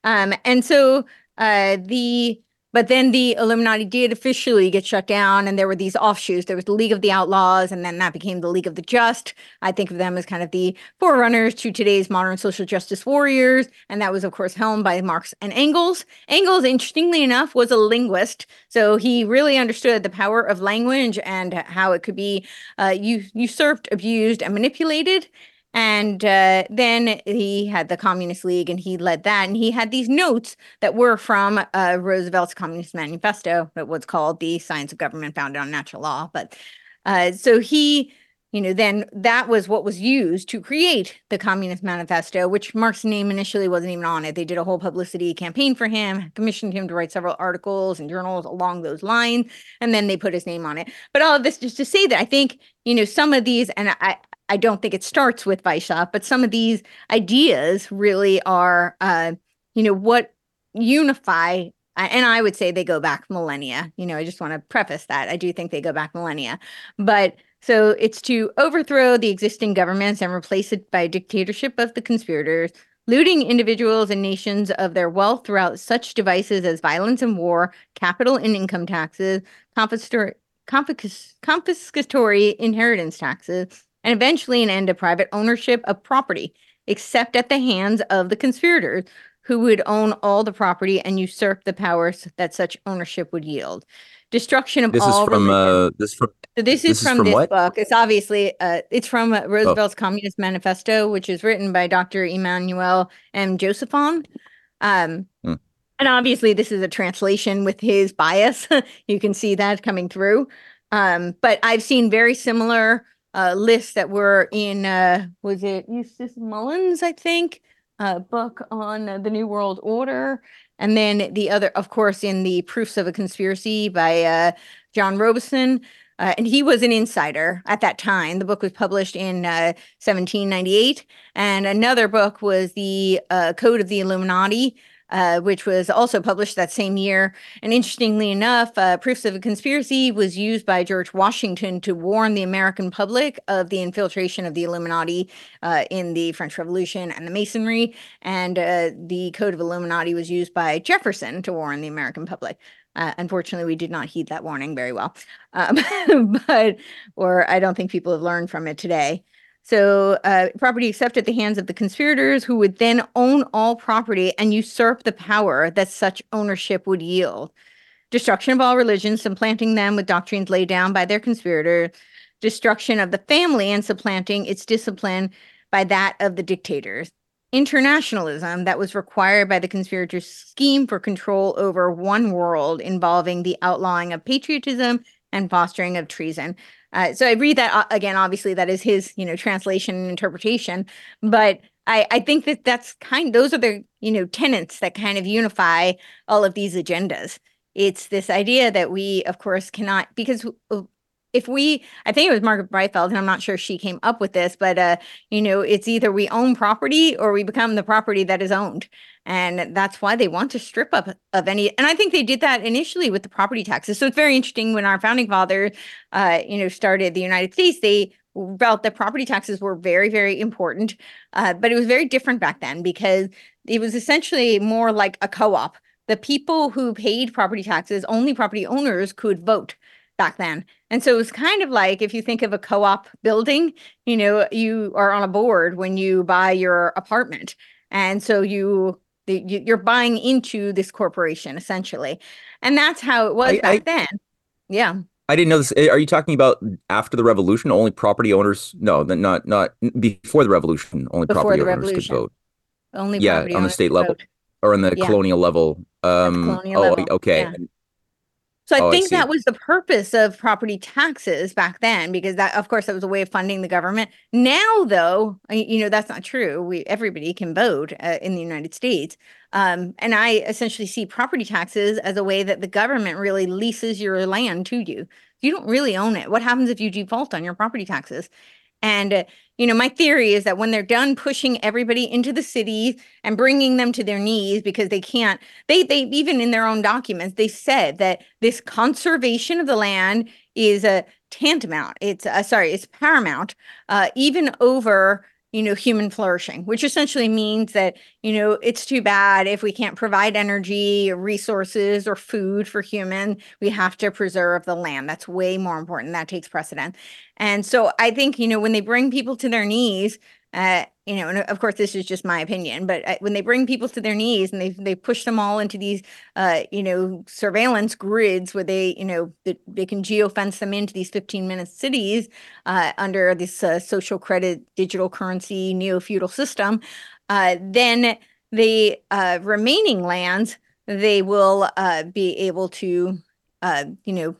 Um, and so uh the but then the Illuminati did officially get shut down, and there were these offshoots. There was the League of the Outlaws, and then that became the League of the Just. I think of them as kind of the forerunners to today's modern social justice warriors. And that was, of course, helmed by Marx and Engels. Engels, interestingly enough, was a linguist. So he really understood the power of language and how it could be uh, usurped, abused, and manipulated. And uh, then he had the Communist League and he led that. And he had these notes that were from uh, Roosevelt's Communist Manifesto, that was called The Science of Government Founded on Natural Law. But uh, so he, you know, then that was what was used to create the Communist Manifesto, which Marx's name initially wasn't even on it. They did a whole publicity campaign for him, commissioned him to write several articles and journals along those lines, and then they put his name on it. But all of this just to say that I think, you know, some of these, and I, I don't think it starts with Weishaupt, but some of these ideas really are, uh, you know, what unify. And I would say they go back millennia. You know, I just want to preface that. I do think they go back millennia. But so it's to overthrow the existing governments and replace it by a dictatorship of the conspirators, looting individuals and nations of their wealth throughout such devices as violence and war, capital and income taxes, confiscatory, confiscatory inheritance taxes, and eventually an end to private ownership of property, except at the hands of the conspirators, who would own all the property and usurp the powers that such ownership would yield. Destruction of This is all from religion. uh this is from So this is this is from, from this what? book. It's obviously uh, it's from uh, Roosevelt's Communist Manifesto, which is written by Dr. Emmanuel M. Josephson. Um, Hmm. And obviously, this is a translation with his bias. you can see that coming through. Um, but I've seen very similar uh, list that were in uh, was it Eustace Mullins, I think, uh, book on uh, the New World Order, and then the other, of course, in the Proofs of a Conspiracy by uh, John Robison. Uh, and he was an insider at that time. The book was published in uh, 1798. And another book was the uh, Code of the Illuminati, uh, which was also published that same year. And interestingly enough, uh, Proofs of a Conspiracy was used by George Washington to warn the American public of the infiltration of the Illuminati uh, in the French Revolution and the Masonry. And uh, the Code of Illuminati was used by Jefferson to warn the American public. Uh, unfortunately, we did not heed that warning very well. Um, but, or I don't think people have learned from it today. So, uh, property except at the hands of the conspirators who would then own all property and usurp the power that such ownership would yield. Destruction of all religions, supplanting them with doctrines laid down by their conspirator. Destruction of the family and supplanting its discipline by that of the dictators. Internationalism that was required by the conspirators' scheme for control over one world involving the outlawing of patriotism and fostering of treason. Uh, so I read that uh, again. Obviously, that is his, you know, translation and interpretation. But I, I think that that's kind. Those are the, you know, tenets that kind of unify all of these agendas. it's this idea that we, of course, cannot because if we i think it was margaret breitfeld and i'm not sure she came up with this but uh you know it's either we own property or we become the property that is owned. And that's why they want to strip up of any and i think they did that initially with the property taxes. So it's very interesting when our founding fathers uh you know started the united states they felt that property taxes were very very important uh, but it was very different back then because it was essentially more like a co-op. The people who paid property taxes only property owners could vote back then. And so it was kind of like if you think of a co op building, you know, you are on a board when you buy your apartment. And so you, you're buying into this corporation essentially. And that's how it was I, back I, then. Yeah. I didn't know this. Eh, are you talking about after the revolution? Only property owners? No, not not before the revolution. Only before property owners revolution. could vote. Only yeah, on the state level vote. or on the yeah. colonial level. Um, colonial oh, level. okay. Yeah. So I oh, think I that was the purpose of property taxes back then, because that, of course, that was a way of funding the government. Now, though, you know that's not true. We everybody can vote uh, in the United States, um, and I essentially see property taxes as a way that the government really leases your land to you. You don't really own it. What happens if you default on your property taxes? And, uh, you know, my theory is that when they're done pushing everybody into the cities and bringing them to their knees because they can't, they, they, even in their own documents, they said that this conservation of the land is a tantamount. It's, uh, sorry, it's paramount, uh, even over you know, human flourishing, which essentially means that, you know, it's too bad if we can't provide energy, or resources, or food for human. We have to preserve the land. That's way more important. That takes precedent. And so I think, you know, when they bring people to their knees, uh, you know, and of course, this is just my opinion, but uh, when they bring people to their knees and they they push them all into these, uh, you know, surveillance grids where they, you know, they, they can geofence them into these 15 minute cities uh, under this uh, social credit digital currency neo feudal system, uh, then the uh, remaining lands they will uh, be able to, uh, you know,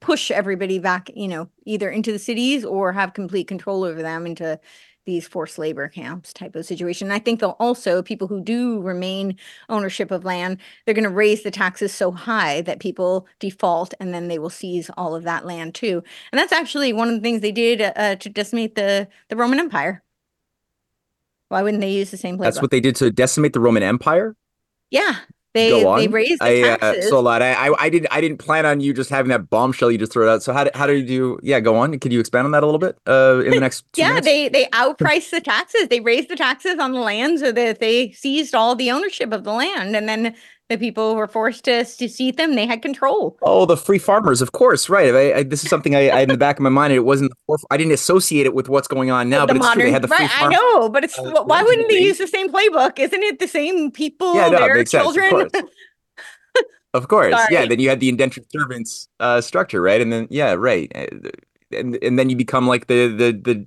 push everybody back, you know, either into the cities or have complete control over them into these forced labor camps type of situation. And I think they'll also, people who do remain ownership of land, they're going to raise the taxes so high that people default and then they will seize all of that land too. And that's actually one of the things they did uh, to decimate the, the Roman Empire. Why wouldn't they use the same playbook? That's what they did to decimate the Roman Empire? Yeah. They they raised the I, taxes. Uh, so a lot. I, I I didn't I didn't plan on you just having that bombshell you just threw out. So how did how did you? do? Yeah, go on. Could you expand on that a little bit? Uh, in the next. yeah, minutes? they they outpriced the taxes. They raised the taxes on the land so that they seized all the ownership of the land, and then the people were forced to to cede them. They had control. Oh, the free farmers, of course, right? I, I, this is something I, I, had in the back of my mind. It wasn't. I didn't associate it with what's going on now, the but modern, it's true. They had the free right, I know, but it's uh, why wouldn't they use the same playbook? Isn't it the same people? Yeah, no, their children. Of course, Sorry. yeah. Then you had the indentured servants uh, structure, right? And then yeah, right. Uh, and and then you become like the the the.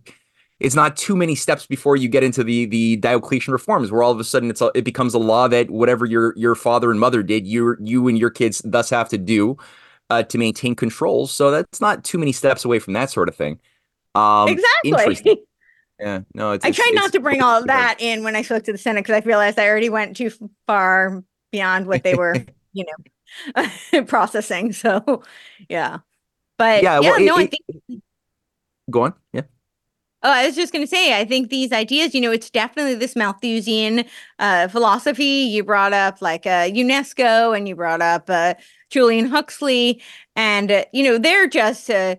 It's not too many steps before you get into the the Diocletian reforms, where all of a sudden it's a, it becomes a law that whatever your your father and mother did, you you and your kids thus have to do uh, to maintain controls. So that's not too many steps away from that sort of thing. Um, exactly. Yeah, no, it's, I try not to bring all of that in when I spoke to the Senate because I realized I already went too far beyond what they were, you know, processing. So, yeah. But yeah, yeah well, no, it, I think. Go on. Yeah. Oh, I was just going to say, I think these ideas, you know, it's definitely this Malthusian uh, philosophy. You brought up like uh, UNESCO and you brought up uh, Julian Huxley, and, uh, you know, they're just uh,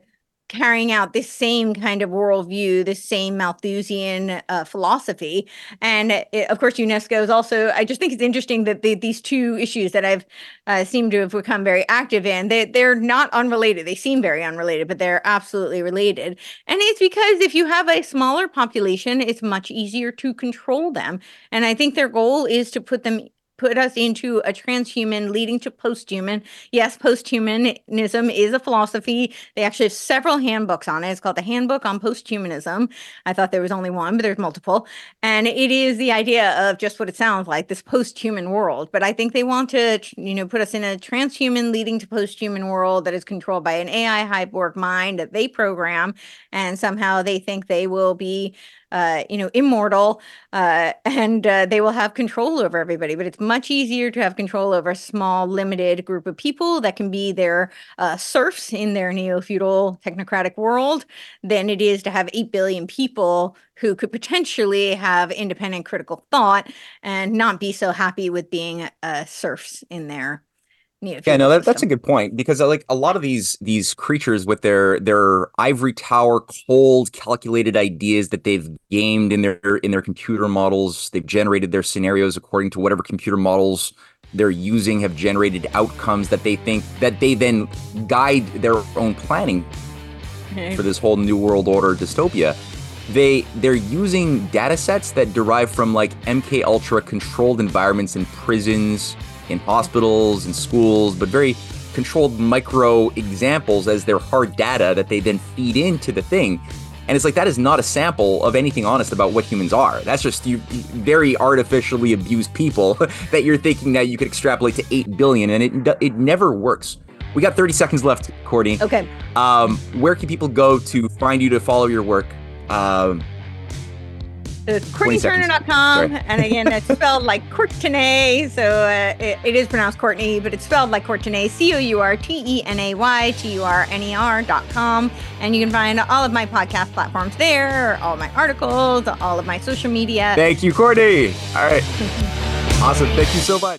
carrying out this same kind of worldview, this same Malthusian uh, philosophy. And it, of course, UNESCO is also, I just think it's interesting that the, these two issues that I've uh, seemed to have become very active in, they, they're not unrelated. They seem very unrelated, but they're absolutely related. And it's because if you have a smaller population, it's much easier to control them. And I think their goal is to put them put us into a transhuman leading to posthuman. Yes, posthumanism is a philosophy. They actually have several handbooks on it. It's called the Handbook on Posthumanism. I thought there was only one, but there's multiple. And it is the idea of just what it sounds like, this posthuman world. But I think they want to, you know, put us in a transhuman leading to posthuman world that is controlled by an AI hyborg mind that they program. And somehow they think they will be uh, you know, immortal, uh, and uh, they will have control over everybody. But it's much easier to have control over a small, limited group of people that can be their uh, serfs in their neo feudal technocratic world than it is to have 8 billion people who could potentially have independent critical thought and not be so happy with being uh, serfs in their yeah no that, that's a good point because like a lot of these these creatures with their their ivory tower cold calculated ideas that they've gamed in their in their computer models they've generated their scenarios according to whatever computer models they're using have generated outcomes that they think that they then guide their own planning for this whole new world order dystopia. They they're using data sets that derive from like mk ultra controlled environments in prisons in hospitals and schools, but very controlled micro examples as their hard data that they then feed into the thing. And it's like that is not a sample of anything honest about what humans are. That's just you very artificially abused people that you're thinking that you could extrapolate to 8 billion and it it never works. We got 30 seconds left, Courtenay. Okay. Um, where can people go to find you to follow your work? Um, CourtenayTurner.com. And again, it's spelled like Courtenay. So uh, it, it is pronounced Courtney, but it's spelled like Courtenay, C O U R T E N A Y T U R N E R.com. And you can find all of my podcast platforms there, all my articles, all of my social media. Thank you, Courtenay. All right. awesome. Thank you so much.